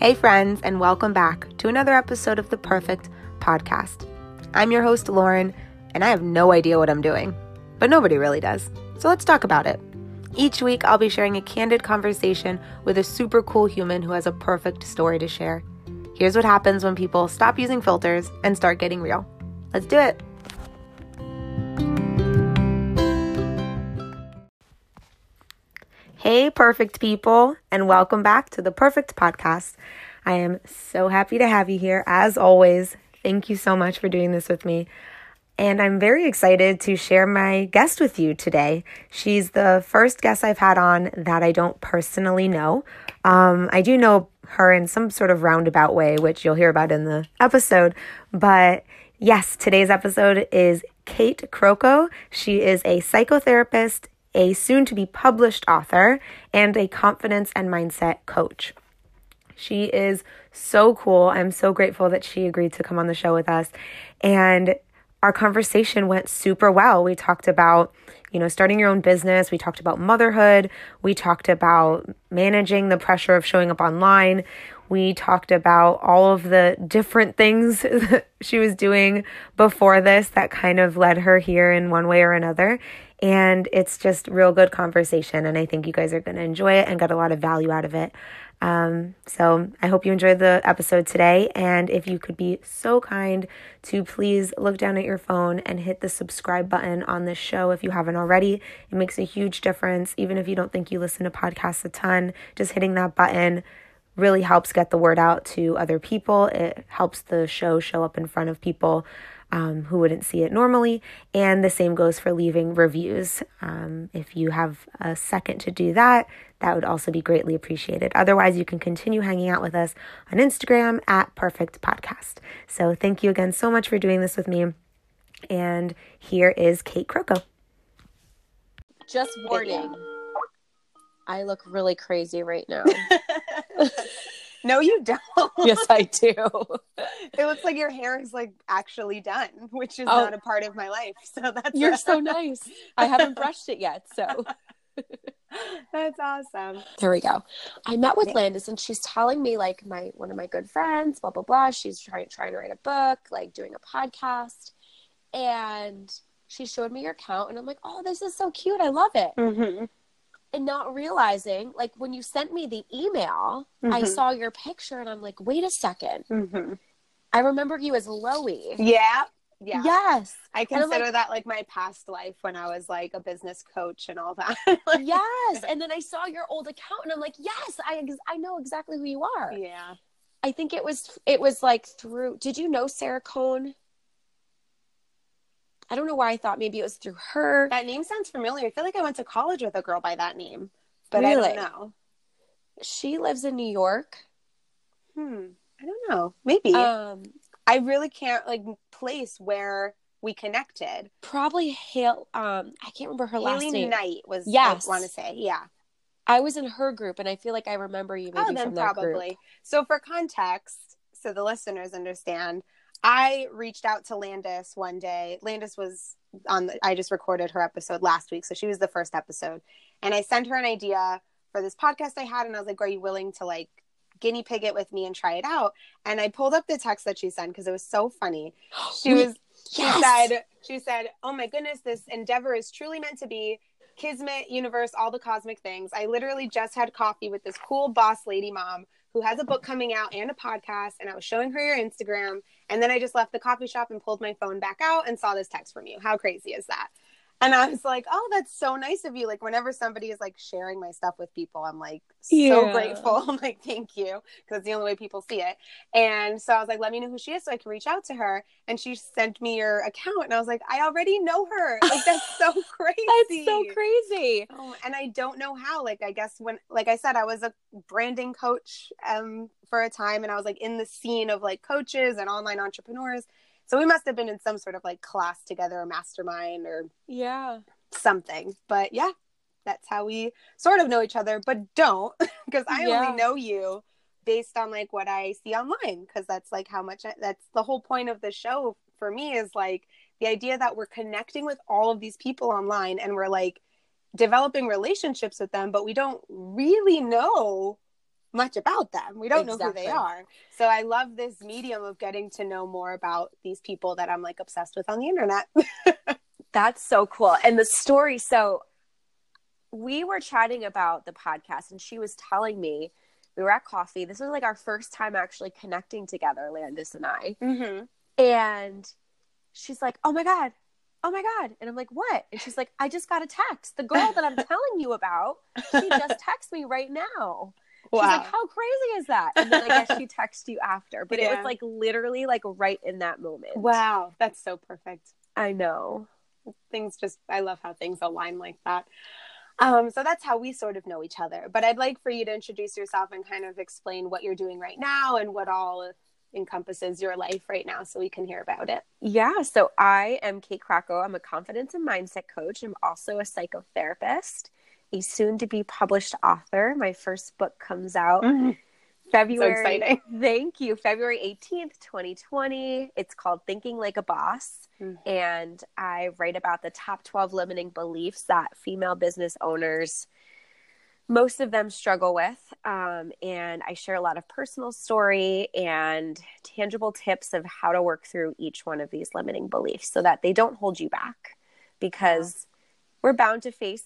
Hey, friends, and welcome back to another episode of the Perfect Podcast. I'm your host, Lauren, and I have no idea what I'm doing, but nobody really does. So let's talk about it. Each week, I'll be sharing a candid conversation with a super cool human who has a perfect story to share. Here's what happens when people stop using filters and start getting real. Let's do it. Hey, perfect people, and welcome back to the Perfect Podcast. I am so happy to have you here, as always. Thank you so much for doing this with me. And I'm very excited to share my guest with you today. She's the first guest I've had on that I don't personally know. Um, I do know her in some sort of roundabout way, which you'll hear about in the episode. But yes, today's episode is Kate Crocco. She is a psychotherapist, a soon to be published author, and a confidence and mindset coach. She is so cool. I'm so grateful that she agreed to come on the show with us. And our conversation went super well. We talked about, you know, starting your own business. We talked about motherhood. We talked about managing the pressure of showing up online. We talked about all of the different things she was doing before this that kind of led her here in one way or another. And it's just real good conversation. And I think you guys are going to enjoy it and get a lot of value out of it. Um, so I hope you enjoyed the episode today. And if you could be so kind to please look down at your phone and hit the subscribe button on this show if you haven't already, it makes a huge difference. Even if you don't think you listen to podcasts a ton, just hitting that button really helps get the word out to other people. It helps the show show up in front of people um, who wouldn't see it normally. And the same goes for leaving reviews. Um, if you have a second to do that, that would also be greatly appreciated. Otherwise, you can continue hanging out with us on Instagram at Perfect Podcast. So thank you again so much for doing this with me. And here is Kate Crocco. Just warning. I look really crazy right now. no, you don't. yes, I do. It looks like your hair is like actually done, which is oh. not a part of my life. So that's You're a- so nice. I haven't brushed it yet, so that's awesome. There we go. I met with Landis and she's telling me like my one of my good friends, blah blah blah. She's trying trying to write a book, like doing a podcast, and she showed me your account, and I'm like, oh, this is so cute. I love it. Mm-hmm and not realizing like when you sent me the email mm-hmm. i saw your picture and i'm like wait a 2nd mm-hmm. i remember you as loie. Yeah. Yeah. Yes. I consider like, that like my past life when i was like a business coach and all that. Yes. And then i saw your old account and i'm like yes i i know exactly who you are. Yeah. I think it was it was like through did you know sarah cohn I don't know why I thought maybe it was through her. That name sounds familiar. I feel like I went to college with a girl by that name, but really? I don't know. She lives in New York. Hmm. I don't know. Maybe. Um, I really can't like place where we connected. Probably Hale. Um, I can't remember her Haley last name. Knight was. Yes. I want to say yeah. I was in her group, and I feel like I remember you maybe oh, then from that probably. Group. So for context, so the listeners understand, I reached out to Landis one day. Landis was on the, I just recorded her episode last week. So she was the first episode. And I sent her an idea for this podcast I had. And I was like, are you willing to like guinea pig it with me and try it out? And I pulled up the text that she sent because it was so funny. She was, she yes. said, she said, oh my goodness, this endeavor is truly meant to be. Kismet, universe, all the cosmic things. I literally just had coffee with this cool boss lady mom who has a book coming out and a podcast. And I was showing her your Instagram. And then I just left the coffee shop and pulled my phone back out and saw this text from you. How crazy is that? And I was like, oh, that's so nice of you. Like, whenever somebody is like sharing my stuff with people, I'm like so yeah. grateful. I'm like, thank you, because it's the only way people see it. And so I was like, let me know who she is so I can reach out to her. And she sent me your account. And I was like, I already know her. Like, that's so crazy. that's so crazy. Oh, and I don't know how. Like, I guess when, like I said, I was a branding coach um, for a time and I was like in the scene of like coaches and online entrepreneurs so we must have been in some sort of like class together, a mastermind or yeah, something. But yeah, that's how we sort of know each other, but don't because I yeah. only know you based on like what I see online because that's like how much I, that's the whole point of the show for me is like the idea that we're connecting with all of these people online and we're like developing relationships with them, but we don't really know much about them. We don't know who they are. So I love this medium of getting to know more about these people that I'm like obsessed with on the internet. That's so cool. And the story, so we were chatting about the podcast and she was telling me we were at coffee. This was like our first time actually connecting together, Landis and I. mm-hmm. And she's like, "Oh my god. Oh my god." And I'm like, "What?" And she's like, "I just got a text. The girl that I'm telling you about, she just texted me right now." She's like, "How crazy is that?" And then I guess she texted you after, but it was like literally like right in that moment. wow, that's so perfect. I know. things just I love how things align like that. Um, so that's how we sort of know each other. But I'd like for you to introduce yourself and kind of explain what you're doing right now and what all encompasses your life right now so we can hear about it. Yeah, so I am Kate Crocco. I'm a confidence and mindset coach. I'm also a psychotherapist, a soon to be published author. My first book comes out February. exciting. Thank you. February 18th, 2020. It's called Thinking Like a Boss. Mm. And I write about the top 12 limiting beliefs that female business owners, most of them struggle with. Um, and I share a lot of personal story and tangible tips of how to work through each one of these limiting beliefs so that they don't hold you back because we're bound to face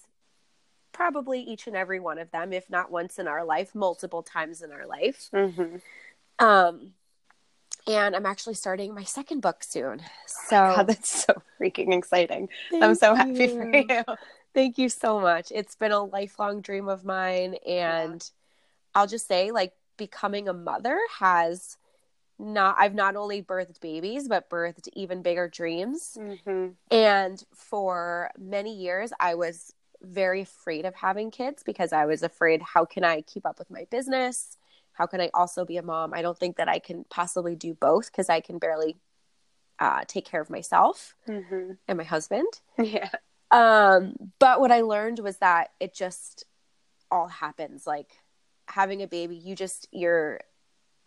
probably each and every one of them, if not once in our life, multiple times in our life. Mm-hmm. Um, and I'm actually starting my second book soon. So God, that's so freaking exciting. I'm so happy for you. Thank you so much. It's been a lifelong dream of mine. And I'll just say, like, becoming a mother has not, I've not only birthed babies, but birthed even bigger dreams. Mm-hmm. And for many years, I was very afraid of having kids because I was afraid, how can I keep up with my business? How can I also be a mom? I don't think that I can possibly do both because I can barely uh, take care of myself Mm-hmm. and my husband. Yeah. Um, but what I learned was that it just all happens. Like having a baby, you just, your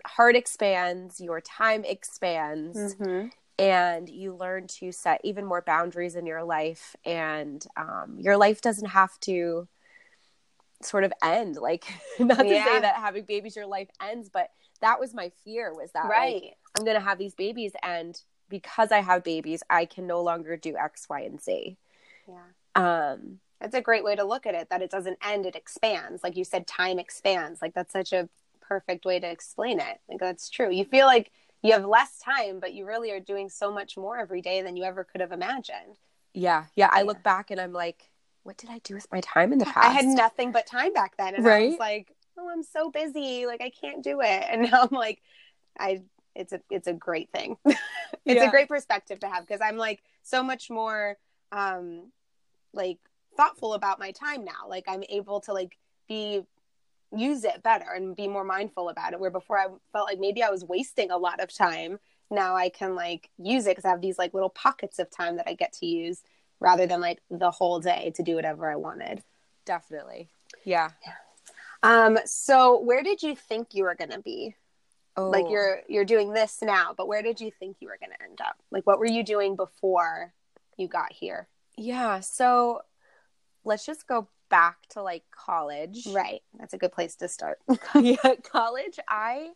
heart expands, your time expands Mm-hmm. And you learn to set even more boundaries in your life and um, your life doesn't have to sort of end like not to Yeah. say that having babies your life ends but that was my fear was that like, Right. i'm gonna have these babies and because i have babies i can no longer do x y and z Yeah. um That's a great way to look at it, that it doesn't end, it expands. Like you said, time expands. Like that's such a perfect way to explain it. Like that's true. You feel like you have less time, but you really are doing so much more every day than you ever could have imagined. yeah yeah i Yeah. look back and i'm like what did i do with my time in the past I had nothing but time back then. And I was like, oh, I'm so busy. Like I can't do it. And now I'm like, I, it's a, it's a great thing. it's Yeah. a great perspective to have because I'm like so much more, um, like thoughtful about my time now. Like I'm able to like be, use it better and be more mindful about it. Where before I felt like maybe I was wasting a lot of time. Now I can like use it because I have these like little pockets of time that I get to use rather than like the whole day to do whatever I wanted. definitely yeah Um, so where did you think you were gonna be? oh Like you're you're doing this now, but where did you think you were gonna end up? Like what were you doing before you got here? Yeah, so let's just go back to like college. Right. That's a good place to start. yeah, college. I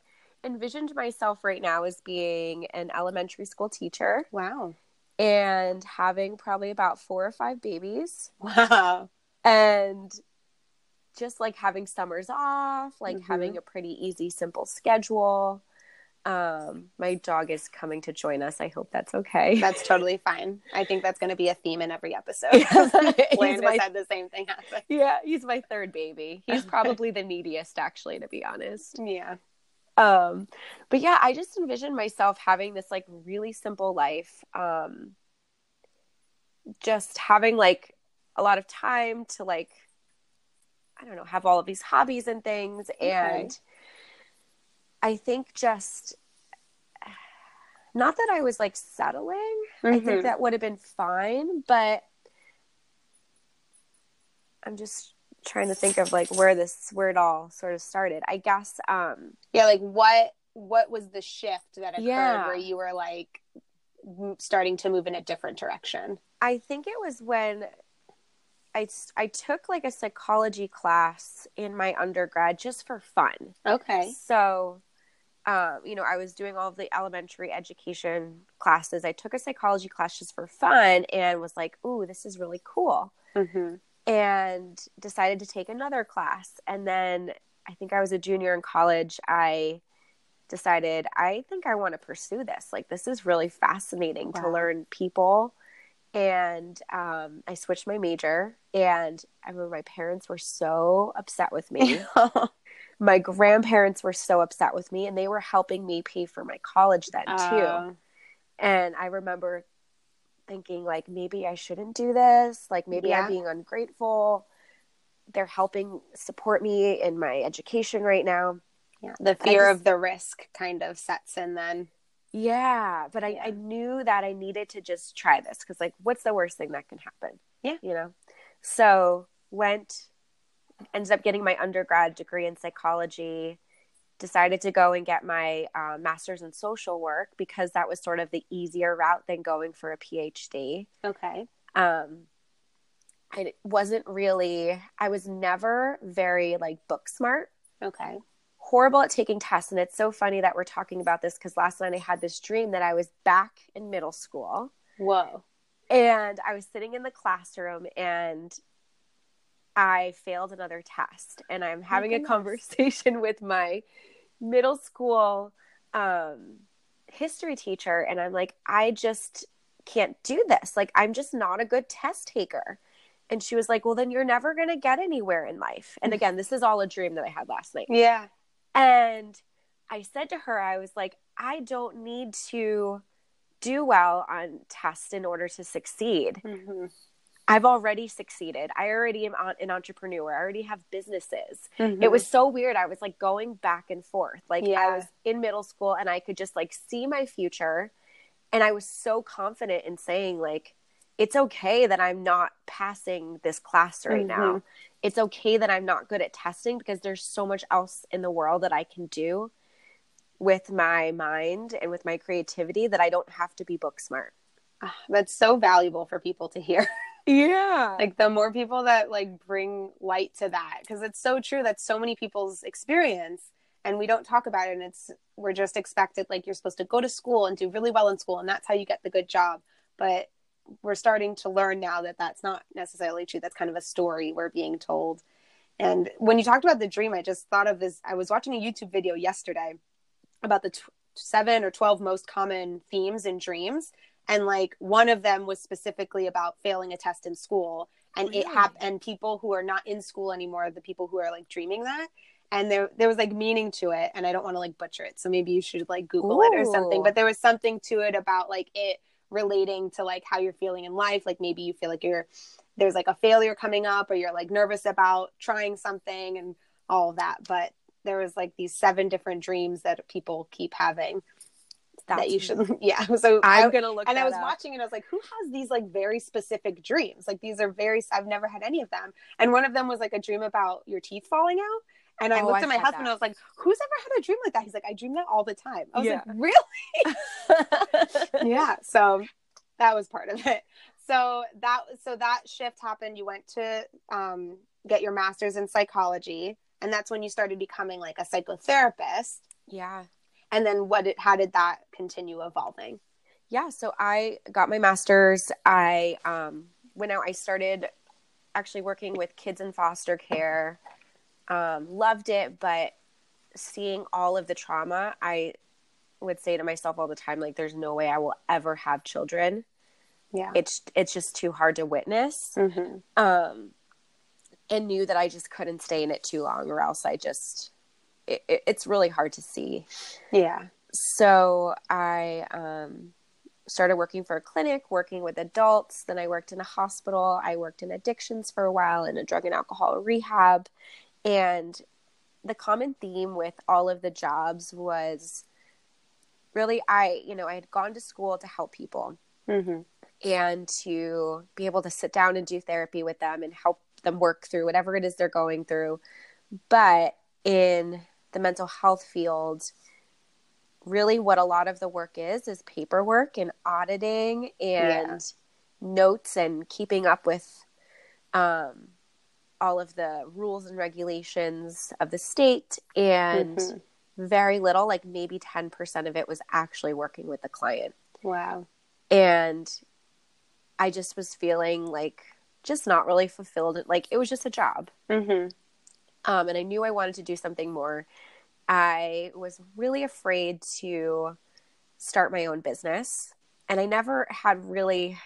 envisioned myself right now as being an elementary school teacher Wow. and having probably about four or five babies Wow. and just like having summers off, like Mhm. having a pretty easy, simple schedule. Um, my dog is coming to join us. I hope that's okay. That's totally fine. I think that's gonna be a theme in every episode. He's Landis my- had the same thing happen. yeah, he's my third baby. He's probably the neediest, actually, to be honest. Yeah. um but yeah i just envisioned myself having this like really simple life um just having like a lot of time to like i don't know have all of these hobbies and things and i think just not that i was like settling i think Mhm. that would have been fine but i'm just trying to think of like where this where it all sort of started i guess um Yeah, like what what was the shift that occurred Yeah. where you were like starting to move in a different direction? I think it was when I, I took like a psychology class in my undergrad just for fun. Okay. So, um, you know, I was doing all of the elementary education classes. I took a psychology class just for fun and was like, ooh, this is really cool. Mm-hmm. And decided to take another class. And then I think I was a junior in college. I decided, I think I want to pursue this. Like, this is really fascinating Wow. to learn people. And um, I switched my major. And I remember my parents were so upset with me my grandparents were so upset with me and they were helping me pay for my college then too Oh. and i remember thinking like maybe i shouldn't do this like maybe Yeah. i'm being ungrateful they're helping support me in my education right now yeah. The fear just- of the risk kind of sets in then. yeah but I, Yeah. I knew that i needed to just try this because like what's the worst thing that can happen Yeah. you know so went ended up getting my undergrad degree in psychology decided to go and get my uh, master's in social work because that was sort of the easier route than going for a phd Okay. um i wasn't really i was never very like book smart Okay. horrible at taking tests and it's so funny that we're talking about this because last night i had this dream that i was back in middle school Whoa. and I was sitting in the classroom and I failed another test and I'm having a conversation with my middle school um, history teacher and I'm like I just can't do this like I'm just not a good test taker and she was like well then you're never going to get anywhere in life and again this is all a dream that I had last night Yeah. and I said to her, I was like, I don't need to do well on tests in order to succeed. Mm-hmm. I've already succeeded. I already am an entrepreneur. I already have businesses. Mm-hmm. It was so weird. I was like going back and forth. Like Yeah. I was in middle school and I could just like see my future. And I was so confident in saying, like, it's okay that I'm not passing this class right now. Mhm. It's okay that I'm not good at testing because there's so much else in the world that I can do with my mind and with my creativity that I don't have to be book smart. Ah, That's so valuable for people to hear. Yeah. like the more people that like bring light to that because it's so true that's so many people's experience and we don't talk about it and it's we're just expected like you're supposed to go to school and do really well in school and that's how you get the good job. But we're starting to learn now that that's not necessarily true. That's kind of a story we're being told. And when you talked about the dream i just thought of this i was watching a youtube video yesterday about the seven or 12 most common themes in dreams and like one of them was specifically about failing a test in school. And it Really? happened and people who are not in school anymore are the people who are like dreaming that. And there there was like meaning to it. And i don't want to like butcher it. So maybe you should like google it or something. But there was something to it about like it relating to like how you're feeling in life. Like maybe you feel like you're there's like a failure coming up or you're like nervous about trying something and all that. But there was like these seven different dreams that people keep having that you should yeah so I'm I- gonna look. and I was up. watching and I was like, who has these like very specific dreams? Like these are very I've never had any of them. And one of them was like a dream about your teeth falling out. And I Oh, looked I've at my had husband and I was like, who's ever had a dream like that? He's like, I dream that all the time. I was Yeah. like, really? yeah. So that was part of it. So that so that shift happened. You went to um, get your master's in psychology, and that's when you started becoming like a psychotherapist. yeah. And then what? Did, how did that continue evolving? yeah so i got my master's i um went out i started actually working with kids in foster care um loved it but seeing all of the trauma i would say to myself all the time like there's no way i will ever have children Yeah. it's it's just too hard to witness Mm-hmm. um and knew that i just couldn't stay in it too long or else i just it, it, it's really hard to see Yeah. so I um, started working for a clinic, working with adults. Then I worked in a hospital. I worked in addictions for a while in a drug and alcohol rehab. And the common theme with all of the jobs was really I, you know, I had gone to school to help people Mm-hmm. and to be able to sit down and do therapy with them and help them work through whatever it is they're going through. But in the mental health field, really what a lot of the work is is paperwork and auditing and notes and keeping up with um, all of the rules and regulations of the state, and Mhm. very little, like maybe 10% of it was actually working with the client. Wow. And I just was feeling like just not really fulfilled. Like it was just a job. Mm-hmm. Um, and I knew I wanted to do something more. I was really afraid to start my own business. And I never had really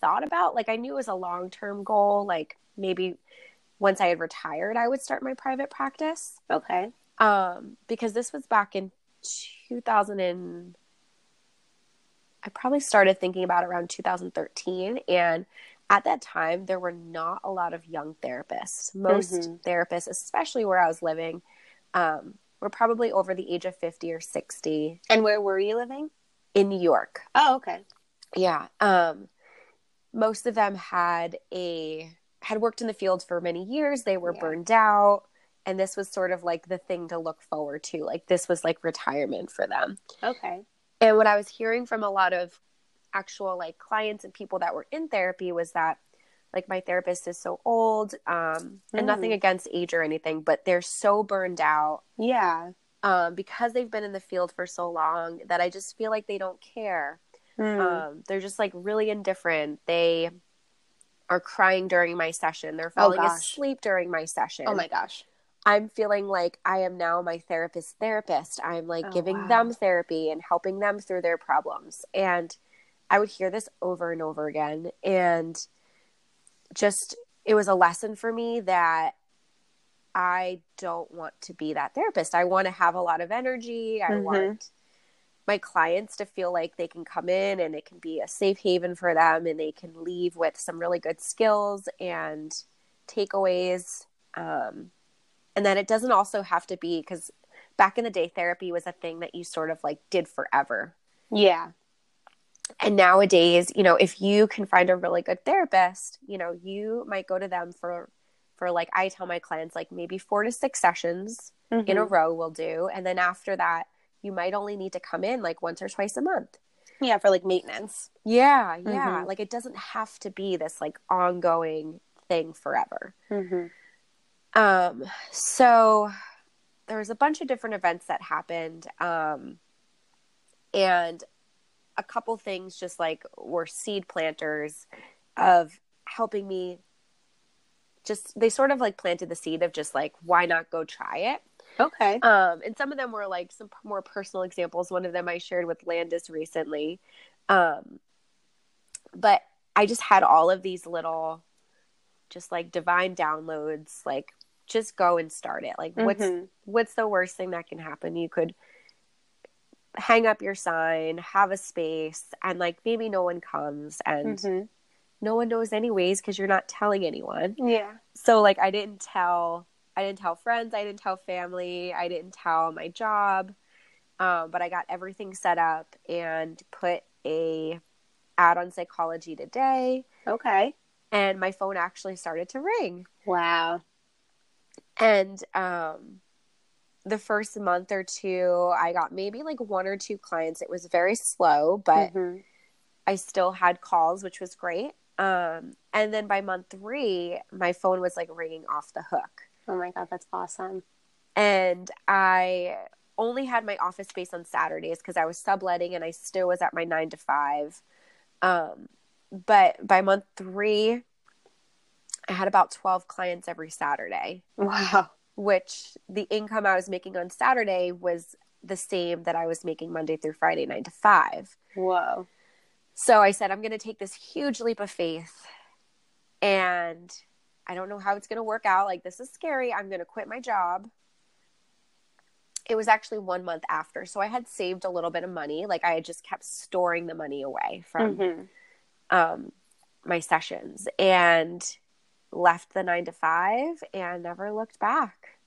thought about, like, I knew it was a long term goal. Like, maybe once I had retired, I would start my private practice. Okay. Um, because this was back in 2000 and I probably started thinking about it around 2013. And at that time, there were not a lot of young therapists. Most Mhm. therapists, especially where I was living, um, were probably over the age of 50 or 60 And where were you living? in New York. Oh, okay. Yeah. Um, most of them had a had worked in the field for many years. They were Yeah. burned out, and this was sort of like the thing to look forward to. Like this was like retirement for them. Okay. And what I was hearing from a lot of actual like clients and people that were in therapy was that like my therapist is so old, um, and Mm. nothing against age or anything, but they're so burned out Yeah. um, because they've been in the field for so long that I just feel like they don't care. Mm. Um, they're just like really indifferent. They are crying during my session. They're falling Oh, asleep during my session. oh my gosh. I'm feeling like I am now my therapist's therapist. I'm like Oh, giving wow. them therapy and helping them through their problems. And I would hear this over and over again. And just, it was a lesson for me that I don't want to be that therapist. I want to have a lot of energy. I Mhm. want my clients to feel like they can come in and it can be a safe haven for them and they can leave with some really good skills and takeaways. Um, and then it doesn't also have to be because back in the day, therapy was a thing that you sort of like did forever. Yeah. And nowadays, you know, if you can find a really good therapist, you know, you might go to them for, for like I tell my clients, like maybe four to six sessions in a Mhm. row will do. And then after that, you might only need to come in like once or twice a month. yeah for like maintenance. Yeah, yeah. Mhm. Like it doesn't have to be this like ongoing thing forever. Mm-hmm. Um, so there was a bunch of different events that happened. Um, and a couple things just like were seed planters of helping me just they sort of like planted the seed of just like why not go try it Okay. um, and some of them were like some more personal examples. One of them I shared with Landis recently. Um, but I just had all of these little, just like divine downloads. Like, just go and start it. Like, what's Mhm. what's the worst thing that can happen? You could hang up your sign, have a space, and like maybe no one comes, and Mhm. no one knows anyways because you're not telling anyone Yeah. so like i didn't tell i didn't tell friends i didn't tell family i didn't tell my job um, but i got everything set up and put a ad on psychology today Okay. and my phone actually started to ring Wow. and um, the first month or two i got maybe like one or two clients it was very slow but Mhm. I still had calls, which was great. Um, and then by month three, my phone was like ringing off the hook. Oh my god, that's awesome. And I only had my office space on Saturdays because I was subletting and I still was at my nine to five. Um, but by month three, I had about 12 clients every Saturday, Wow. Which the income I was making on Saturday was the same that I was making Monday through Friday, nine to five. Whoa. So I said, I'm going to take this huge leap of faith. And I don't know how it's going to work out. Like, this is scary. I'm going to quit my job. It was actually one month after. So I had saved a little bit of money. Like, I had just kept storing the money away from Mhm. um, my sessions and left the nine to five and never looked back.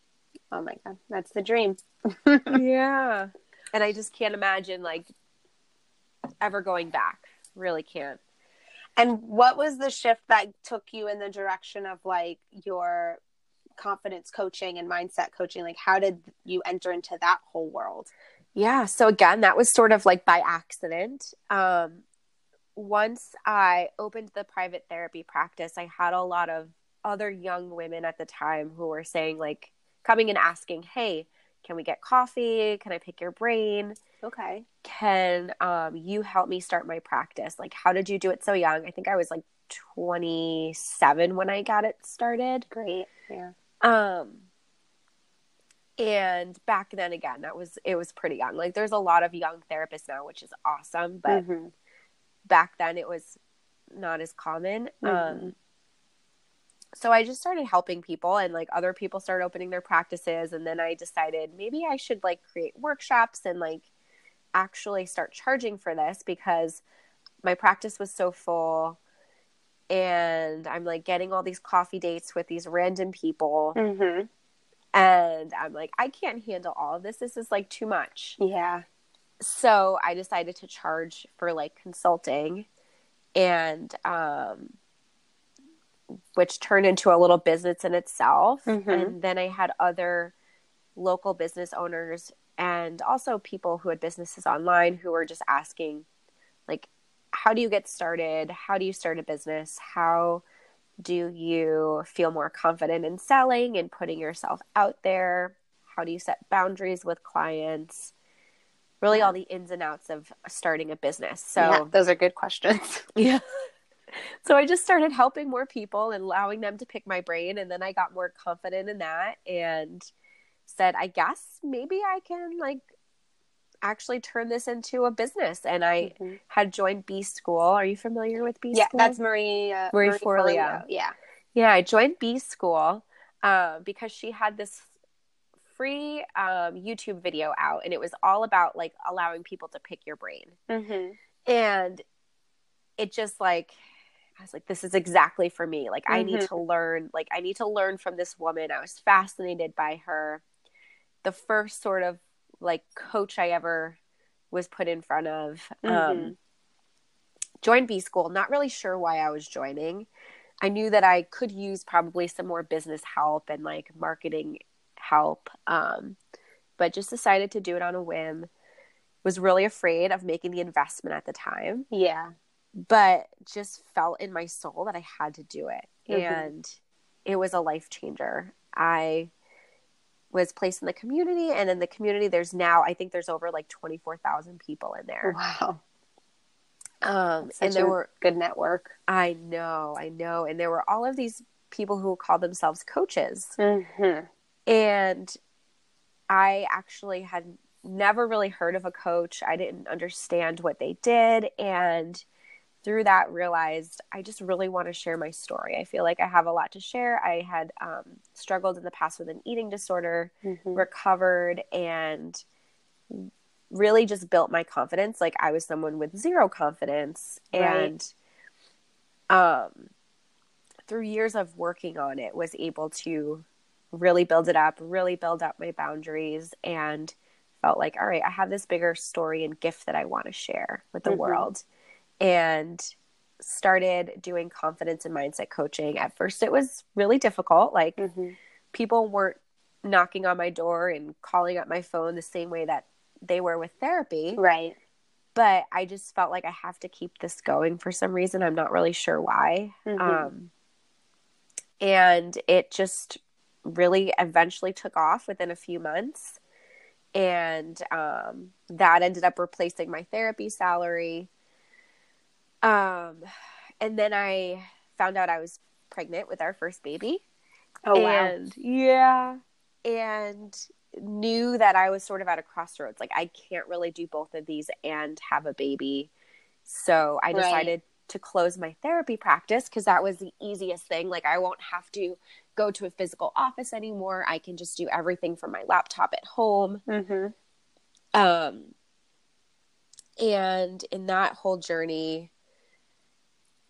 Oh my god, that's the dream. yeah. And I just can't imagine, like, ever going back. Really can't. And what was the shift that took you in the direction of like your confidence coaching and mindset coaching? Like, how did you enter into that whole world? Yeah. So again, that was sort of like by accident. Um, once I opened the private therapy practice, I had a lot of other young women at the time who were saying like coming and asking, "Hey, can we get coffee? Can I pick your brain? Okay. Can um, you help me start my practice? Like, how did you do it so young? I think I was like 27 when I got it started. Great. Yeah. Um, and back then again, that was it was pretty young. Like, there's a lot of young therapists now, which is awesome, but Mm-hmm. Back then it was not as common. Mhm. Um, so I just started helping people, and like other people started opening their practices, and then I decided maybe I should like create workshops and like actually start charging for this because my practice was so full and I'm like getting all these coffee dates with these random people Mm-hmm. and I'm like I can't handle all of this this is like too much Yeah. So I decided to charge for like consulting and um which turned into a little business in itself. Mhm. and then I had other local business owners and also people who had businesses online who were just asking like how do you get started? How do you start a business? How do you feel more confident in selling and putting yourself out there? How do you set boundaries with clients really all the ins and outs of starting a business so yeah, those are good questions. yeah. So I just started helping more people and allowing them to pick my brain. And then I got more confident in that and said, I guess maybe I can like actually turn this into a business. And I Mhm. had joined B School. Are you familiar with B Yeah, School? Yeah, that's Marie. Uh, Marie Forleo. Forleo. Yeah. Yeah, I joined B School uh, because she had this free um, YouTube video out, and it was all about like allowing people to pick your brain. Mm-hmm. and it just like i was like this is exactly for me like i need Mhm. to learn like i need to learn from this woman i was fascinated by her the first sort of like coach i ever was put in front of um Mhm. joined b school not really sure why i was joining i knew that i could use probably some more business help and like marketing help um but just decided to do it on a whim was really afraid of making the investment at the time Yeah. but just felt in my soul that I had to do it. Mhm. And it was a life changer. I was placed in the community, and in the community, there's now, I think there's over like 24,000 people in there. Wow. Um, and there a were, good network. I know, I know. And there were all of these people who call themselves coaches. Mm-hmm. And I actually had never really heard of a coach. I didn't understand what they did. And through that, realized I just really want to share my story. I feel like I have a lot to share. I had um, struggled in the past with an eating disorder, Mm-hmm. recovered, and really just built my confidence. Like I was someone with zero confidence. Right. And um, through years of working on it, was able to really build it up, really build up my boundaries, and felt like, all right, I have this bigger story and gift that I want to share with the Mhm. world. And started doing confidence and mindset coaching. At first, it was really difficult. Like, Mm-hmm. people weren't knocking on my door and calling up my phone the same way that they were with therapy. Right. But I just felt like I have to keep this going for some reason. I'm not really sure why. Mhm. Um, and it just really eventually took off within a few months. And um, that ended up replacing my therapy salary. Um, and then I found out I was pregnant with our first baby. Oh wow. And yeah. And knew that I was sort of at a crossroads. Like I can't really do both of these and have a baby. So I Right. decided to close my therapy practice because that was the easiest thing. Like I won't have to go to a physical office anymore. I can just do everything from my laptop at home. Mm-hmm. Um, and in that whole journey,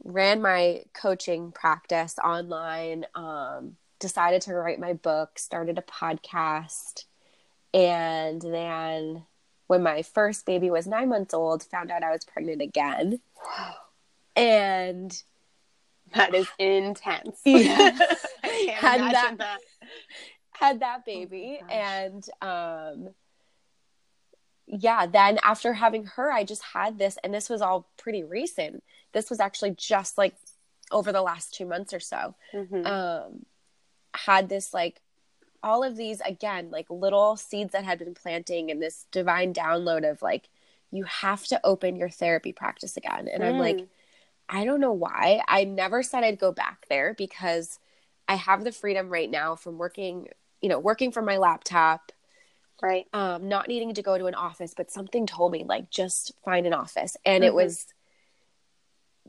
ran my coaching practice online, um, decided to write my book, started a podcast, and then when my first baby was nine months old, found out I was pregnant again. And That is intense. Yeah. Had imagine that- that. had that baby gosh. and um yeah then after having her i just had this and this was all pretty recent this was actually just like over the last two months or so Mhm. um had this like all of these again like little seeds that had been planting and this divine download of like you have to open your therapy practice again and i'm like Mm. I don't know why i never said i'd go back there because i have the freedom right now from working you know working from my laptop right. um not needing to go to an office but something told me like just find an office and it Mhm. was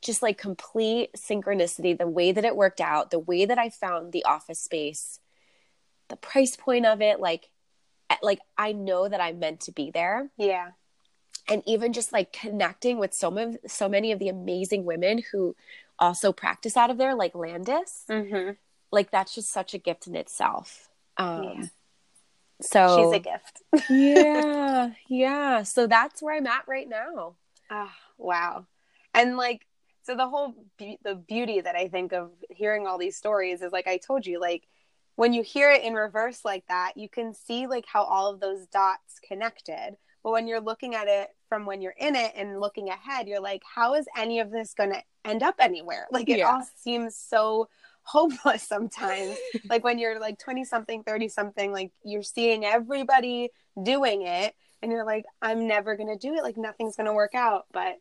just like complete synchronicity the way that it worked out the way that i found the office space the price point of it like like i know that i'm meant to be there Yeah. And even just like connecting with so many so many of the amazing women who also practice out of there like landis Mm-hmm. like that's just such a gift in itself um Yeah. so She's a gift. yeah yeah so that's where i'm at right now Ah, wow. And like, so the whole be- the beauty that I think of hearing all these stories is like I told you, like when you hear it in reverse like that, you can see like how all of those dots connected. But when you're looking at it from when you're in it and looking ahead, you're like, how is any of this going to end up anywhere? Like it Yeah. all seems so hopeless sometimes. like when you're like 20 something, 30 something, like you're seeing everybody doing it and you're like, I'm never going to do it. Like nothing's going to work out. But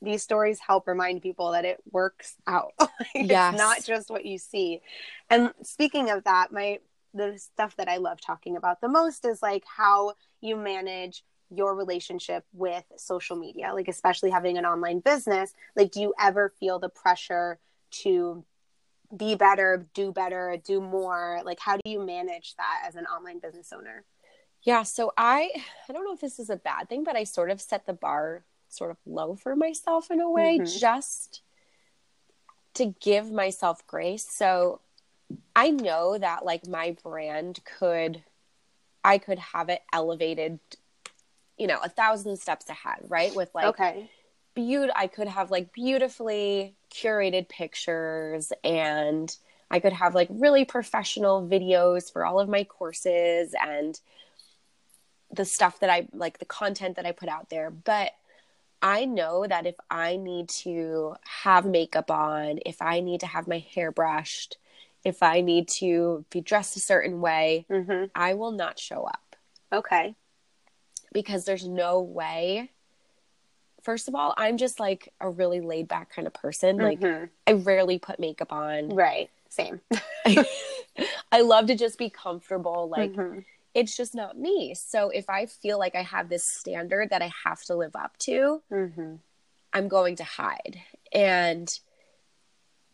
these stories help remind people that it works out. Like, Yes. It's not just what you see. And speaking of that, my the stuff that I love talking about the most is like how you manage your relationship with social media, like especially having an online business. Like, do you ever feel the pressure to be better, do better, do more? Like, how do you manage that as an online business owner? Yeah, so I I don't know if this is a bad thing, but I sort of set the bar sort of low for myself in a way Mhm. just to give myself grace. So I know that like my brand could I could have it elevated you know, a thousand steps ahead, right? With like okay. beaut I could have like beautifully curated pictures and I could have like really professional videos for all of my courses and the stuff that I like the content that I put out there. But I know that if I need to have makeup on, if I need to have my hair brushed, if I need to be dressed a certain way, hmm I will not show up Okay. Because there's no way. First of all, I'm just like a really laid back kind of person. Like Mhm. I rarely put makeup on. right. Same. I love to just be comfortable. Like Mhm. it's just not me. So if I feel like I have this standard that I have to live up to, Mhm. I'm going to hide. And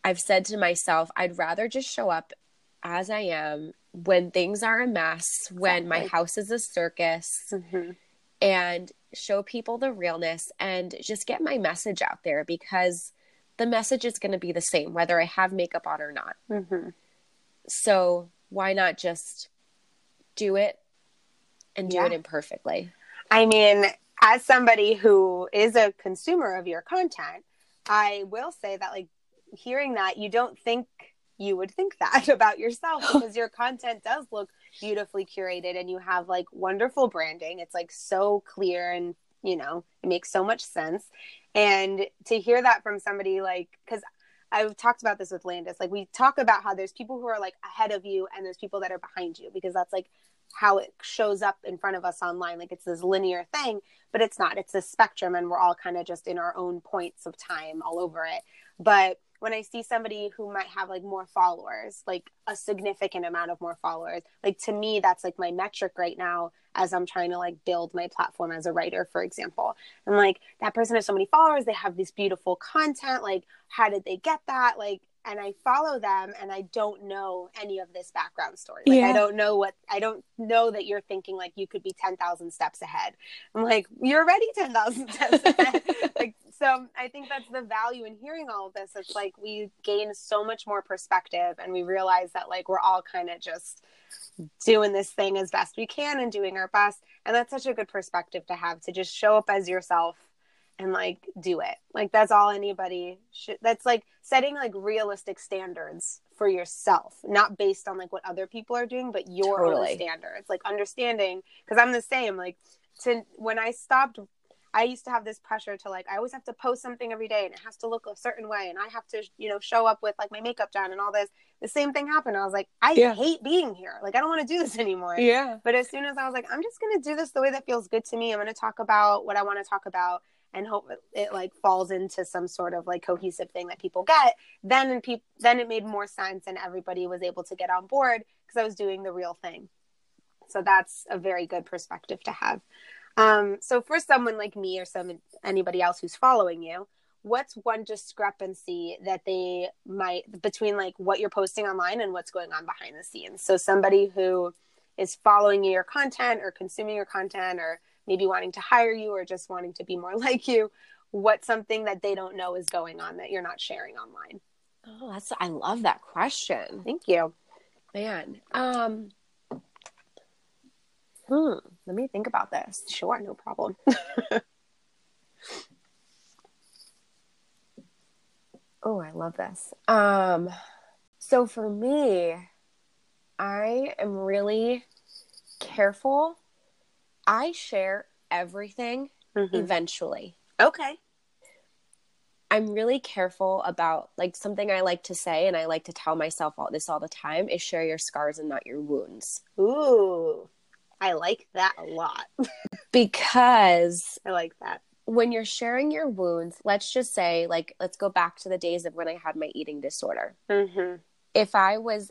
I've said to myself, I'd rather just show up as I am when things are a mess, when my house is a circus, Mhm. And show people the realness and just get my message out there because the message is going to be the same whether I have makeup on or not. Mhm. So why not just do it and do Yeah. it imperfectly? I mean, as somebody who is a consumer of your content, I will say that, like, hearing that, you don't think you would think that about yourself because your content does look beautifully curated and you have like wonderful branding. It's like so clear and, you know, it makes so much sense. And to hear that from somebody like, because I've talked about this with Landis, like, we talk about how there's people who are like ahead of you and there's people that are behind you because that's like how it shows up in front of us online. Like, it's this linear thing but it's not it's a spectrum and we're all kind of just in our own points of time all over it but when i see somebody who might have like more followers like a significant amount of more followers like to me that's like my metric right now as i'm trying to like build my platform as a writer for example. And like that person has so many followers they have this beautiful content like how did they get that? Like and I follow them and I don't know any of this background story. Like Yeah. I don't know what I don't know that you're thinking like you could be 10,000 steps ahead. I'm like, you're already 10,000 steps ahead. like, so I think that's the value in hearing all of this. It's like we gain so much more perspective and we realize that like we're all kind of just doing this thing as best we can and doing our best. And that's such a good perspective to have to just show up as yourself and like do it. Like that's all anybody should that's like setting like realistic standards for yourself, not based on like what other people are doing, but your Totally. own standards. Like understanding because I'm the same like to when I stopped I used to have this pressure to like I always have to post something every day and it has to look a certain way and I have to, you know, show up with like my makeup done and all this. The same thing happened. I was like, I Yeah. hate being here. Like I don't want to do this anymore. Yeah. But as soon as I was like, I'm just gonna do this the way that feels good to me. I'm gonna talk about what I want to talk about and hope it, it like falls into some sort of like cohesive thing that people get. Then and people then it made more sense and everybody was able to get on board because I was doing the real thing. So that's a very good perspective to have. Um, so for someone like me or some anybody else who's following you, what's one discrepancy that they might between like what you're posting online and what's going on behind the scenes? So somebody who is following your content or consuming your content or maybe wanting to hire you or just wanting to be more like you, what's something that they don't know is going on that you're not sharing online? Oh, that's I love that question. Thank you. Man. Um Hmm. Let me think about this. Sure, no problem. Oh, I love this. Um, so for me, I am really careful. I share everything Mhm. eventually. Okay. I'm really careful about like something I like to say and I like to tell myself all this all the time is share your scars and not your wounds. Ooh, I like that a lot. Because I like that. when you're sharing your wounds, let's just say like let's go back to the days of when I had my eating disorder. Mm-hmm. if I was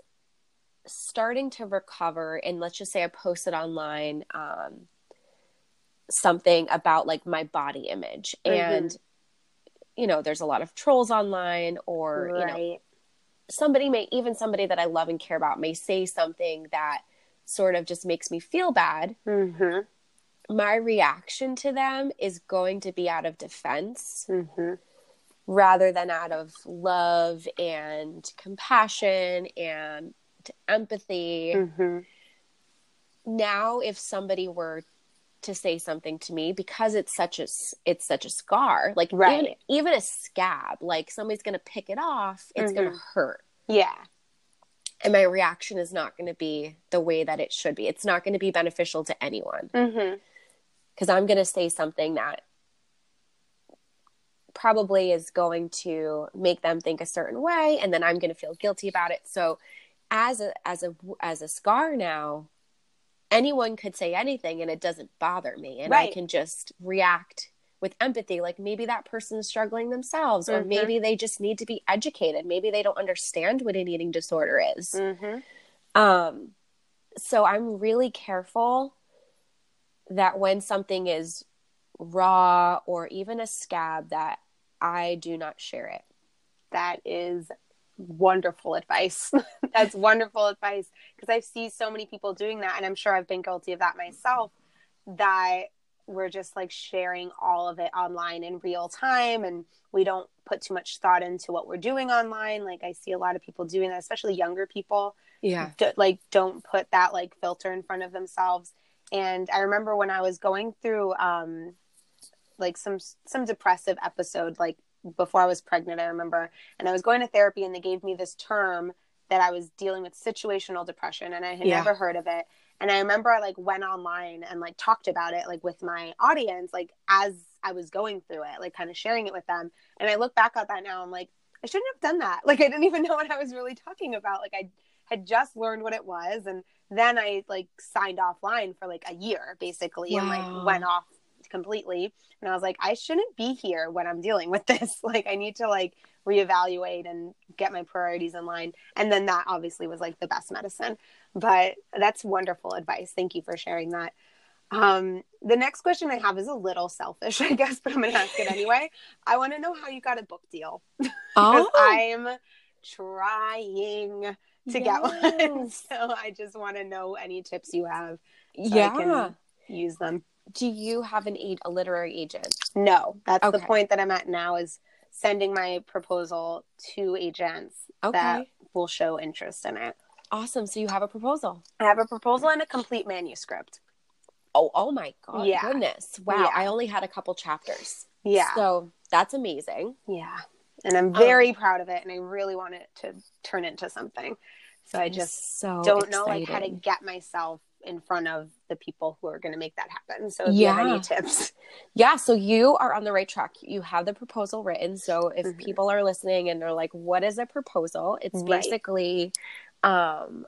starting to recover, and let's just say I posted online um, something about like my body image, Mhm. and you know, there's a lot of trolls online, or you know, somebody may even somebody that I love and care about may say something that sort of just makes me feel bad. Mm-hmm. My reaction to them is going to be out of defense Mm-hmm. rather than out of love and compassion and empathy. Mm-hmm. now if somebody were to say something to me because it's such a it's such a scar like Right. even, even a scab like somebody's gonna pick it off it's gonna hurt Yeah. and my reaction is not gonna be the way that it should be it's not gonna be beneficial to anyone Mm-hmm. because i'm gonna say something that probably is going to make them think a certain way and then i'm gonna feel guilty about it so as a as a as a scar now anyone could say anything and it doesn't bother me and i can just react with empathy like maybe that person is struggling themselves or Mhm. maybe they just need to be educated maybe they don't understand what an eating disorder is Mm-hmm. um, so I'm really careful that when something is raw or even a scab, that I do not share it. That is wonderful advice. That's wonderful advice because I see so many people doing that, and I'm sure I've been guilty of that myself. That we're just like sharing all of it online in real time, and we don't put too much thought into what we're doing online. Like I see a lot of people doing that, especially younger people. Yeah. d- like don't put that like filter in front of themselves and i remember when i was going through um like some some depressive episode like before i was pregnant i remember. And i was going to therapy and they gave me this term that i was dealing with situational depression and i had Yeah. never heard of it. And i remember i like went online and like talked about it like with my audience like as i was going through it like kind of sharing it with them. And i look back at that now i'm like i shouldn't have done that. Like i didn't even know what i was really talking about. Like i had just learned what it was and then i like signed offline for like a year basically and like went off completely. And i was like i shouldn't be here when i'm dealing with this. Like i need to like reevaluate and get my priorities in line. And then that obviously was like the best medicine. But that's wonderful advice. Thank you for sharing that. Um the next question i have is a little selfish i guess but i'm gonna ask it anyway. I want to know how you got a book deal. Oh, i'm trying to get one. So I just want to know any tips you have. so I yeah. can use them. Do you have an a, a literary agent? No, that's the point that I'm at now is sending my proposal to agents Okay. that will show interest in it. Awesome. So you have a proposal. I have a proposal and a complete manuscript. Oh, oh my god. Yeah. Goodness. Wow. Yeah. I only had a couple chapters. Yeah. So that's amazing. yeah. And I'm oh. very proud of it and I really want it to turn into something. So I just so don't know like how to get myself in front of the people who are going to make that happen. So if you have Yeah. any tips. Yeah, so you are on the right track. You have the proposal written. So if Mhm. people are listening and they're like, what is a proposal? It's Right. basically um,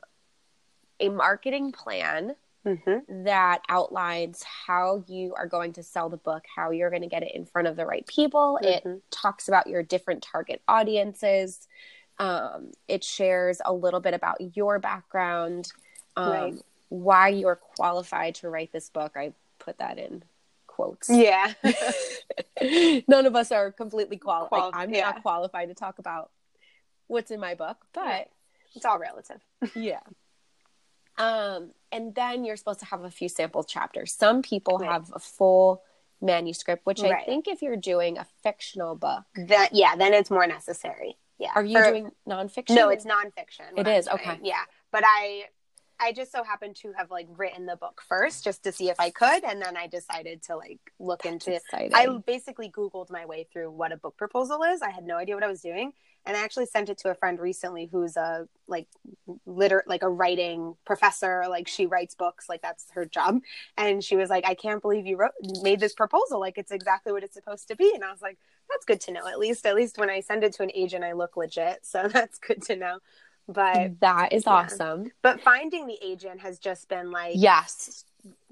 a marketing plan Mm-hmm. that outlines how you are going to sell the book, how you're going to get it in front of the right people. It Mhm. talks about your different target audiences. Um, it shares a little bit about your background, um, Right. Why you're qualified to write this book. I put that in quotes. Yeah. None of us are completely qualified. Qual- I'm yeah. not qualified to talk about what's in my book, but Right. it's all relative. yeah. Um, and then you're supposed to have a few sample chapters. Some people Right. have a full manuscript, which I think if you're doing a fictional book, That yeah, then it's more necessary. Yeah. are you For- doing nonfiction? No, it's nonfiction. It I'm is, doing. okay. Yeah, but I, I just so happened to have like written the book first, just to see if I could, and then I decided to like look into. exciting. I basically Googled my way through what a book proposal is. I had no idea what I was doing, and I actually sent it to a friend recently who's a like liter like a writing professor. Like she writes books, like that's her job. And she was like, "I can't believe you wrote made this proposal. Like it's exactly what it's supposed to be." And I was like, "That's good to know. At least, at least when I send it to an agent, I look legit. So that's good to know." But that is Yeah. awesome. but finding the agent has just been like Yes.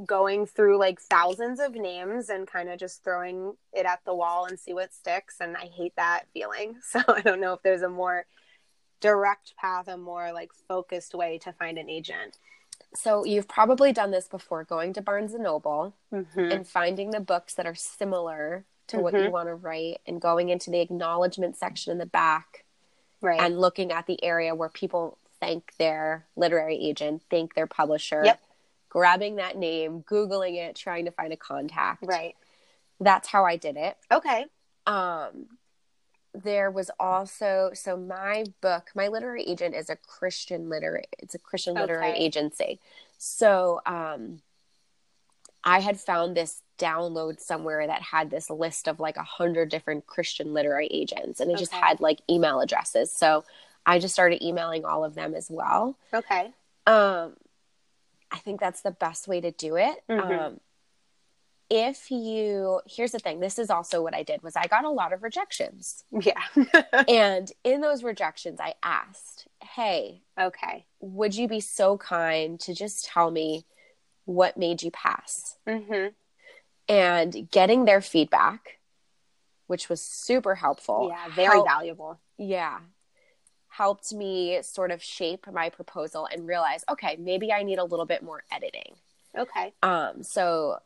going through like thousands of names and kind of just throwing it at the wall and see what sticks and i hate that feeling so i don't know if there's a more direct path a more like focused way to find an agent So you've probably done this before, going to Barnes and Noble mm-hmm. and finding the books that are similar to what you want to write and going into the acknowledgement section in the back right and looking at the area where people thank their literary agent, thank their publisher, Yep. grabbing that name, Googling it, trying to find a contact. right That's how I did it. okay Um, there was also so my book, my literary agent is a Christian literary. It's a Christian literary Okay. agency. So um, I had found this download somewhere that had this list of like a hundred different Christian literary agents, and it just had like email addresses. So I just started emailing all of them as well. okay Um, I think that's the best way to do it. Mhm. Um, if you, here's the thing. This is also what I did was I got a lot of rejections, yeah and in those rejections, I asked, "Hey, okay would you be so kind to just tell me what made you pass?" mm-hmm. And getting their feedback, which was super helpful. yeah very valuable yeah helped me sort of shape my proposal and realize okay maybe i need a little bit more editing okay um so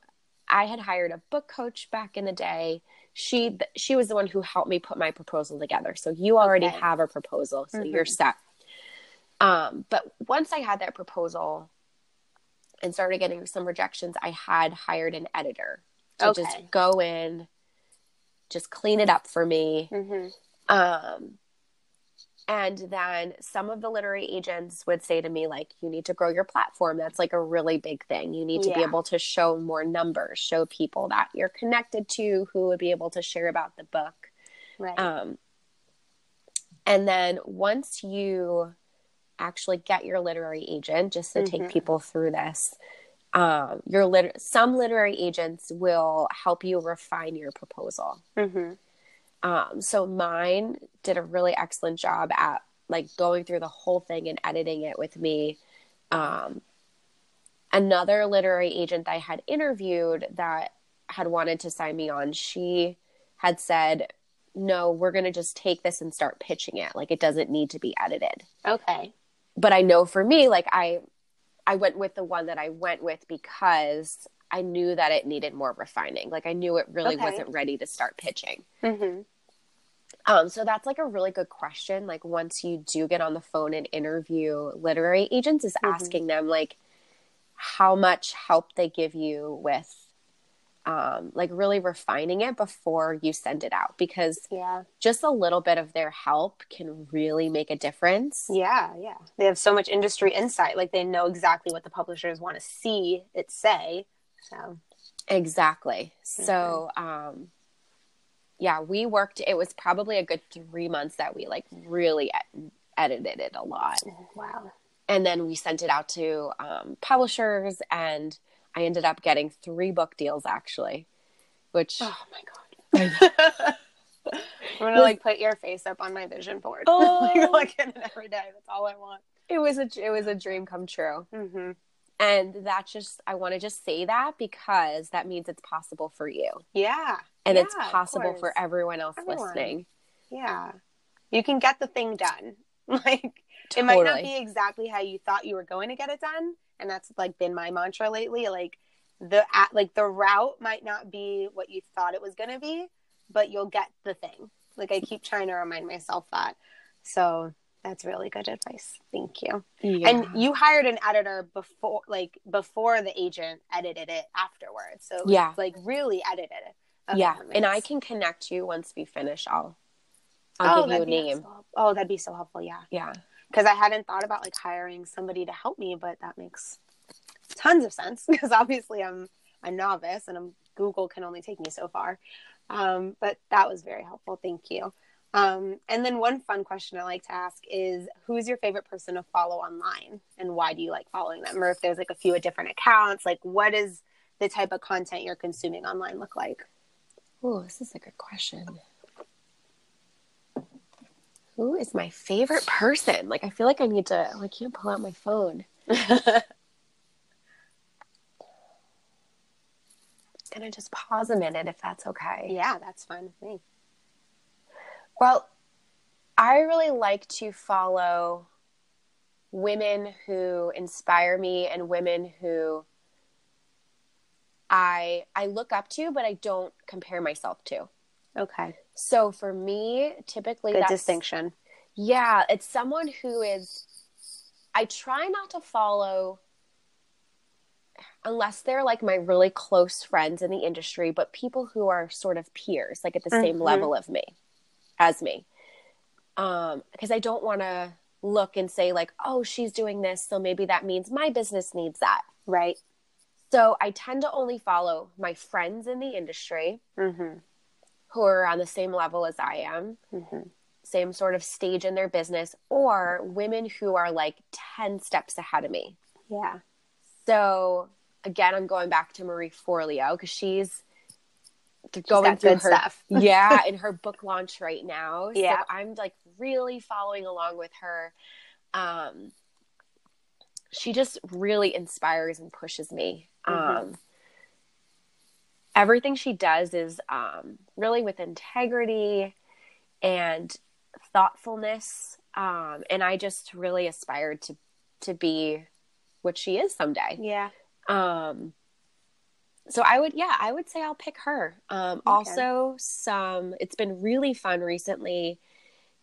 i had hired a book coach back in the day she she was the one who helped me put my proposal together so you already Okay. have a proposal so Mhm. you're set um but once i had that proposal and started getting some rejections i had hired an editor to Okay. just go in just clean it up for me mm-hmm. um, and then some of the literary agents would say to me, like, you need to grow your platform. That's like a really big thing. You need to be able to show more numbers, show people that you're connected to who would be able to share about the book. right Um, and then once you actually get your literary agent, just to take Mhm. people through this, um, your lit- some literary agents will help you refine your proposal. mm-hmm. Um, so mine did a really excellent job at like going through the whole thing and editing it with me. Um, another literary agent I had interviewed that had wanted to sign me on, she had said, "No, we're going to just take this and start pitching it. Like it doesn't need to be edited." okay But I know for me, like I, I went with the one that I went with because I knew that it needed more refining. Like I knew it really Okay. wasn't ready to start pitching. mm-hmm. Um, so that's like a really good question. Like once you do get on the phone and interview literary agents, is Mhm. asking them like how much help they give you with um, like really refining it before you send it out because yeah just a little bit of their help can really make a difference. Yeah, yeah. They have so much industry insight. Like they know exactly what the publishers want to see it say. So Exactly. So, um, yeah, we worked, it was probably a good three months that we like really ed- edited it a lot. wow. and then we sent it out to um, publishers, and I ended up getting three book deals actually, which Oh my god. I'm gonna like put your face up on my vision board. Oh. like at it every day. That's all I want. it was a it was a dream come true. Mm-hmm. And that just I want to just say that because that means it's possible for you, Yeah. and it's Yeah, of possible for everyone else Everyone. listening. Yeah. You can get the thing done. Like it might not be exactly how you thought you were going to get it done, and that's like been my mantra lately. Like the at like the route might not be what you thought it was going to be, but you'll get the thing. Like I keep trying to remind myself that. So that's really good advice. Thank you. And you hired an editor before like before the agent edited it afterwards. So it was, Yeah. like really edited it. Okay, yeah, and I can connect you once we finish. I'll I'll oh, give you a name. oh, that'd be so helpful. Yeah. Yeah. Because I hadn't thought about like hiring somebody to help me, but that makes tons of sense because obviously I'm a novice and I'm, Google can only take me so far. Um, but that was very helpful. Thank you. Um, and then one fun question I like to ask is who's your favorite person to follow online and why do you like following them? Or if there's like a few different accounts, like what is the type of content you're consuming online look like? Oh, this is a good question. Who is my favorite person? Like, I feel like I need to. Oh, I can't pull out my phone. Can I just pause a minute if that's okay? yeah, that's fine with me. Well, I really like to follow women who inspire me and women who I I look up to, but I don't compare myself to. Okay. So for me, typically Good that's distinction. yeah, it's someone who is I try not to follow unless they're like my really close friends in the industry, but people who are sort of peers, like at the same Mhm. level of me as me. Um, because I don't want to look and say like, "Oh, she's doing this, so maybe that means my business needs that." Right. So I tend to only follow my friends in the industry Mm-hmm. Who are on the same level as I am. Mm-hmm. same sort of stage in their business or women who are like 10 steps ahead of me. Yeah. So again, I'm going back to Marie Forleo because she's She's going through her stuff. yeah, in her book launch right now. Yeah. So I'm like really following along with her. Um she just really inspires and pushes me. Mhm. Um everything she does is um really with integrity and thoughtfulness. Um and I just really aspired to to be what she is someday. Yeah. Um, so I would, yeah, I would say I'll pick her. Um, also some, it's been really fun recently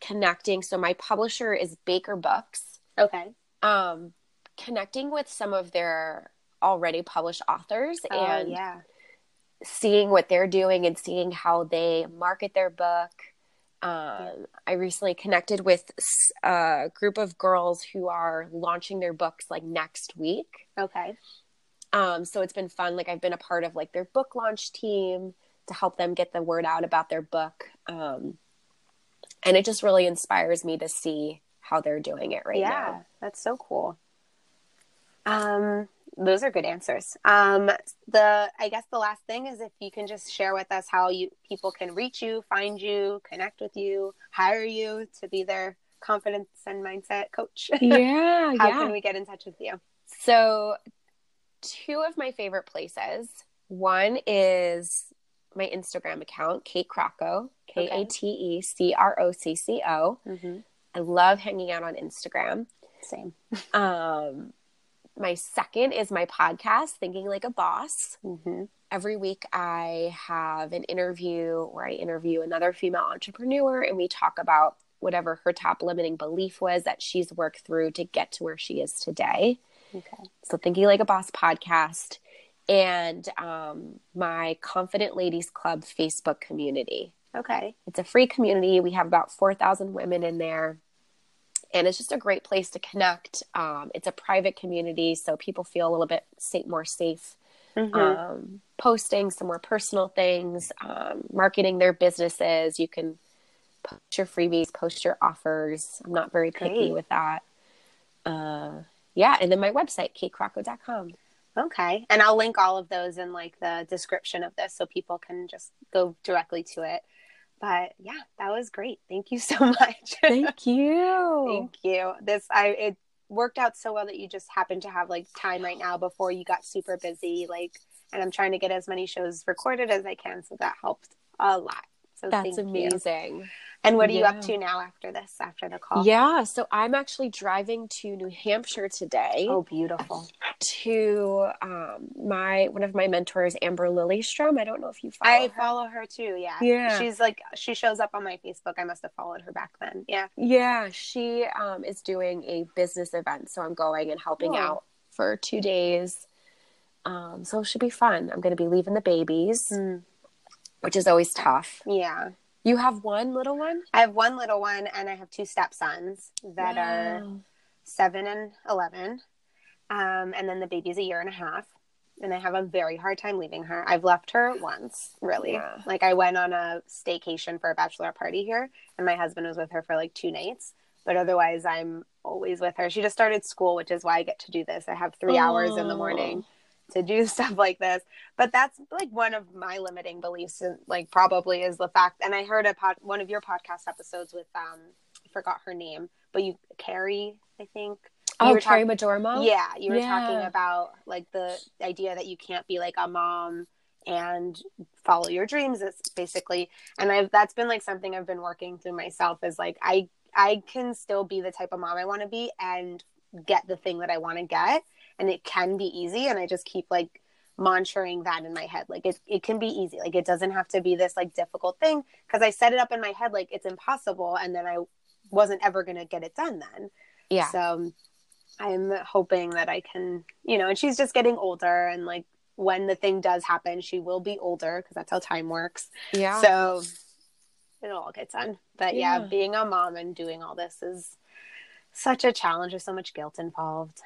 connecting. So my publisher is Baker Books. Okay. Um, connecting with some of their already published authors Oh, and yeah. Seeing what they're doing and seeing how they market their book. Um, I recently connected with a group of girls who are launching their books like next week. Okay. Um, so it's been fun. Like I've been a part of like their book launch team to help them get the word out about their book. Um, and it just really inspires me to see how they're doing it right yeah, now. Yeah, that's so cool. Um, those are good answers. Um, the I guess the last thing is if you can just share with us how you people can reach you, find you, connect with you, hire you to be their confidence and mindset coach. Yeah, how yeah. can we get in touch with you? So, two of my favorite places. One is my Instagram account, Kate Crocco, K A T E C R O C C O. Mm-hmm. I love hanging out on Instagram. Same. Um, my second is my podcast, Thinking Like a Boss. Mm-hmm. Every week, I have an interview where I interview another female entrepreneur and we talk about whatever her top limiting belief was that she's worked through to get to where she is today. Okay. So, Thinking Like a Boss podcast and um, my Confident Ladies Club Facebook community. Okay. It's a free community. We have about 4,000 women in there. And it's just a great place to connect. Um, it's a private community, so people feel a little bit sa- more safe Mhm. um, posting some more personal things, um, marketing their businesses. You can post your freebies, post your offers. I'm not very picky Great. with that. Uh, yeah, and then my website, katecrocco.com. Okay. And I'll link all of those in like the description of this so people can just go directly to it. But yeah, that was great. Thank you so much. Thank you. Thank you. This I it worked out so well that you just happened to have like time right now before you got super busy like and I'm trying to get as many shows recorded as I can so that helped a lot. So That's thank you. And what are you up to now after this, after the call? Yeah, so I'm actually driving to New Hampshire today Oh, beautiful. to um, my one of my mentors, Amber Lilyestrom. I don't know if you follow I her. follow her too. Yeah. Yeah. She's like, she shows up on my Facebook. I must have followed her back then. Yeah. Yeah, she um, is doing a business event, so I'm going and helping Cool. out for two days. Um, so it should be fun. I'm going to be leaving the babies, Mm. which is always tough. Yeah. You have one little one I have one little one and I have two stepsons that are seven and 11. Um, and then the baby's a year and a half. And I have a very hard time leaving her. I've left her once, really. Yeah. Like I went on a staycation for a bachelor party here, and my husband was with her for like two nights. But otherwise, I'm always with her. She just started school, which is why I get to do this. I have three hours in the morning to do stuff like this. But that's like one of my limiting beliefs, and like probably is the fact. And I heard a pod, one of your podcast episodes with um, I forgot her name, but you Carrie, I think. You Oh, were Carrie talk- yeah, you were Yeah. talking about like the idea that you can't be like a mom and follow your dreams. It's basically, and I've that's been like something I've been working through myself. Is like I I can still be the type of mom I want to be and get the thing that I want to get, and it can be easy. And I just keep like monitoring that in my head. Like it it can be easy. Like it doesn't have to be this like difficult thing because I set it up in my head like it's impossible, and then I wasn't ever going to get it done then. Yeah. So I'm hoping that I can, you know, and she's just getting older and like when the thing does happen, she will be older because that's how time works. Yeah. So it'll all get done. But yeah. Yeah. being a mom and doing all this is such a challenge. There's so much guilt involved.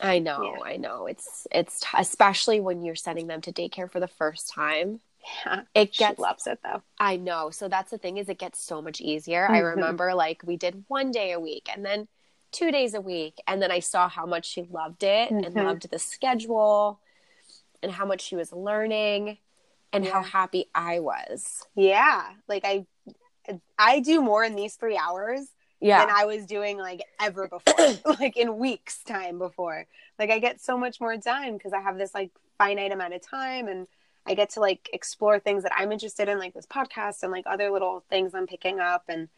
I know, Yeah. I know. It's it's t- especially when you're sending them to daycare for the first time. Yeah. It She gets loves it though. I know. So that's the thing is it gets so much easier. I Mhm. remember like we did one day a week and then two days a week and then I saw how much she loved it and Mhm. loved the schedule and how much she was learning and how happy I was. Yeah. Like I I do more in these three hours Yeah. than I was doing like ever before, like in weeks time before. Like I get so much more done because I have this like finite amount of time and I get to like explore things that I'm interested in, like this podcast and like other little things I'm picking up. And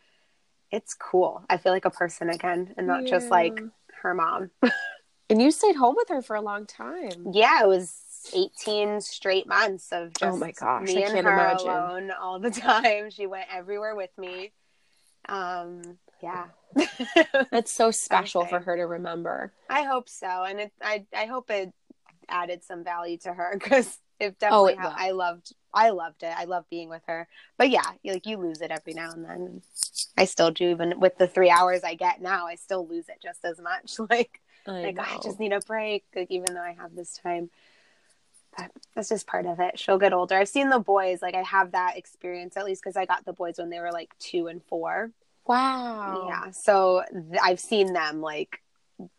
it's cool. I feel like a person again and not just like her mom. and you stayed home with her for a long time. yeah, it was 18 straight months of just Oh my gosh, me I and can't her imagine. alone all the time. She went everywhere with me. Um, yeah. That's so special for her to remember. I hope so, and it, I I hope it added some value to her because it Oh, definitely. it hel- will. I loved I loved it. I love being with her, but yeah, you- like you lose it every now and then. I still do, even with the three hours I get now. I still lose it just as much. Like I like ah, know. I just need a break. Like even though I have this time. But that's just part of it. She'll get older. I've seen the boys. Like I have that experience at least because I got the boys when they were like two and four. Wow. Yeah. So th- I've seen them like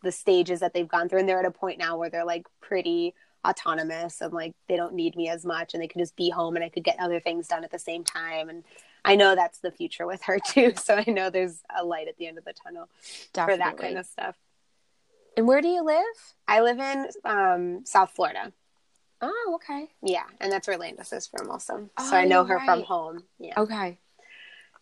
the stages that they've gone through, and they're at a point now where they're like pretty autonomous and like they don't need me as much, and they can just be home, and I could get other things done at the same time. And I know that's the future with her too. So I know there's a light at the end of the tunnel Definitely. for that kind of stuff. And where do you live? I live in um, South Florida. Oh, okay. Yeah, and that's where Landis is from also. Oh, so I know you're her from home. Yeah. Okay.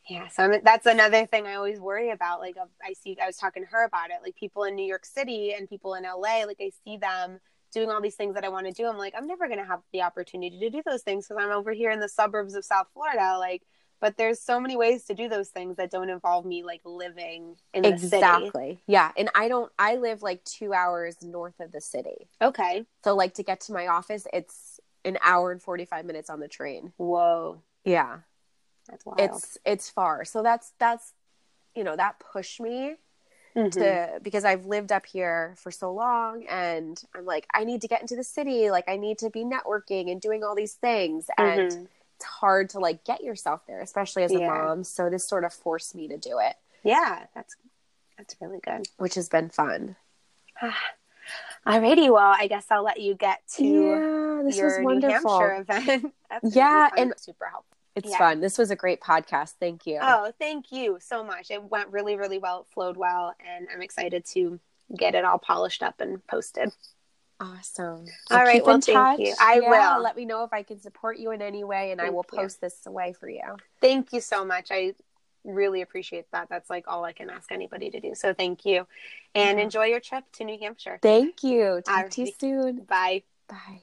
Yeah, so I'm, that's another thing I always worry about. Like I see, I was talking to her about it. Like people in New York City and people in LA, like I see them doing all these things that I want to do. I'm like, I'm never going to have the opportunity to do those things because I'm over here in the suburbs of South Florida. Like, but there's so many ways to do those things that don't involve me like living in the city. Exactly. Yeah. And I don't, I live like two hours north of the city. Okay. So, like, to get to my office, it's an hour and 45 minutes on the train. Whoa, Yeah. That's wild. It's, it's far. So, that's, that's, you know, that pushed me Mhm. to, because I've lived up here for so long and I'm like, I need to get into the city. Like, I need to be networking and doing all these things. And Mhm. it's hard to like get yourself there, especially as a Yeah. mom. So, this sort of forced me to do it, yeah, that's that's really good. which has been fun. Alrighty, well, I guess I'll let you get to yeah, this your was New wonderful. Hampshire event. Yeah, fun. and- super helpful. It's Yeah. fun. This was a great podcast. Thank you. Oh, thank you so much. It went really, really well. It flowed well, and I'm excited to get it all polished up and posted. Awesome. All right, well, thank you. I Yeah, will. Let me know if I can support you in any way, and I Thank will you. post this away for you. Thank you so much. I really appreciate that. That's like all I can ask anybody to do. So thank you, and Yeah. enjoy your trip to New Hampshire. Thank you. Talk to you soon. Bye. Bye.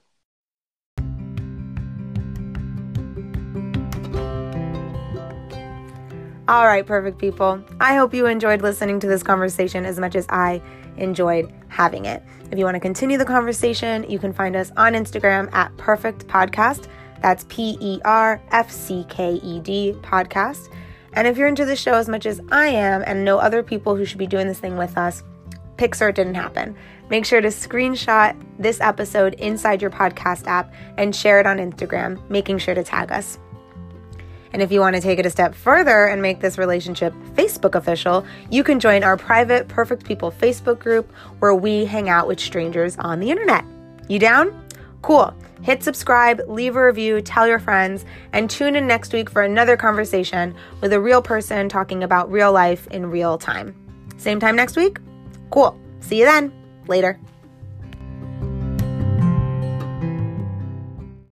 All right, perfect people. I hope you enjoyed listening to this conversation as much as I enjoyed having it. If you want to continue the conversation, you can find us on Instagram at Perfect Podcast. That's P E R F C K E D podcast. And if you're into the show as much as I am and know other people who should be doing this thing with us, pics or didn't happen. Make sure to screenshot this episode inside your podcast app and share it on Instagram, making sure to tag us. And if you want to take it a step further and make this relationship Facebook official, you can join our private Perfect People Facebook group where we hang out with strangers on the internet. You down? Cool. Hit subscribe, leave a review, tell your friends, and tune in next week for another conversation with a real person talking about real life in real time. Same time next week? Cool. See you then. Later.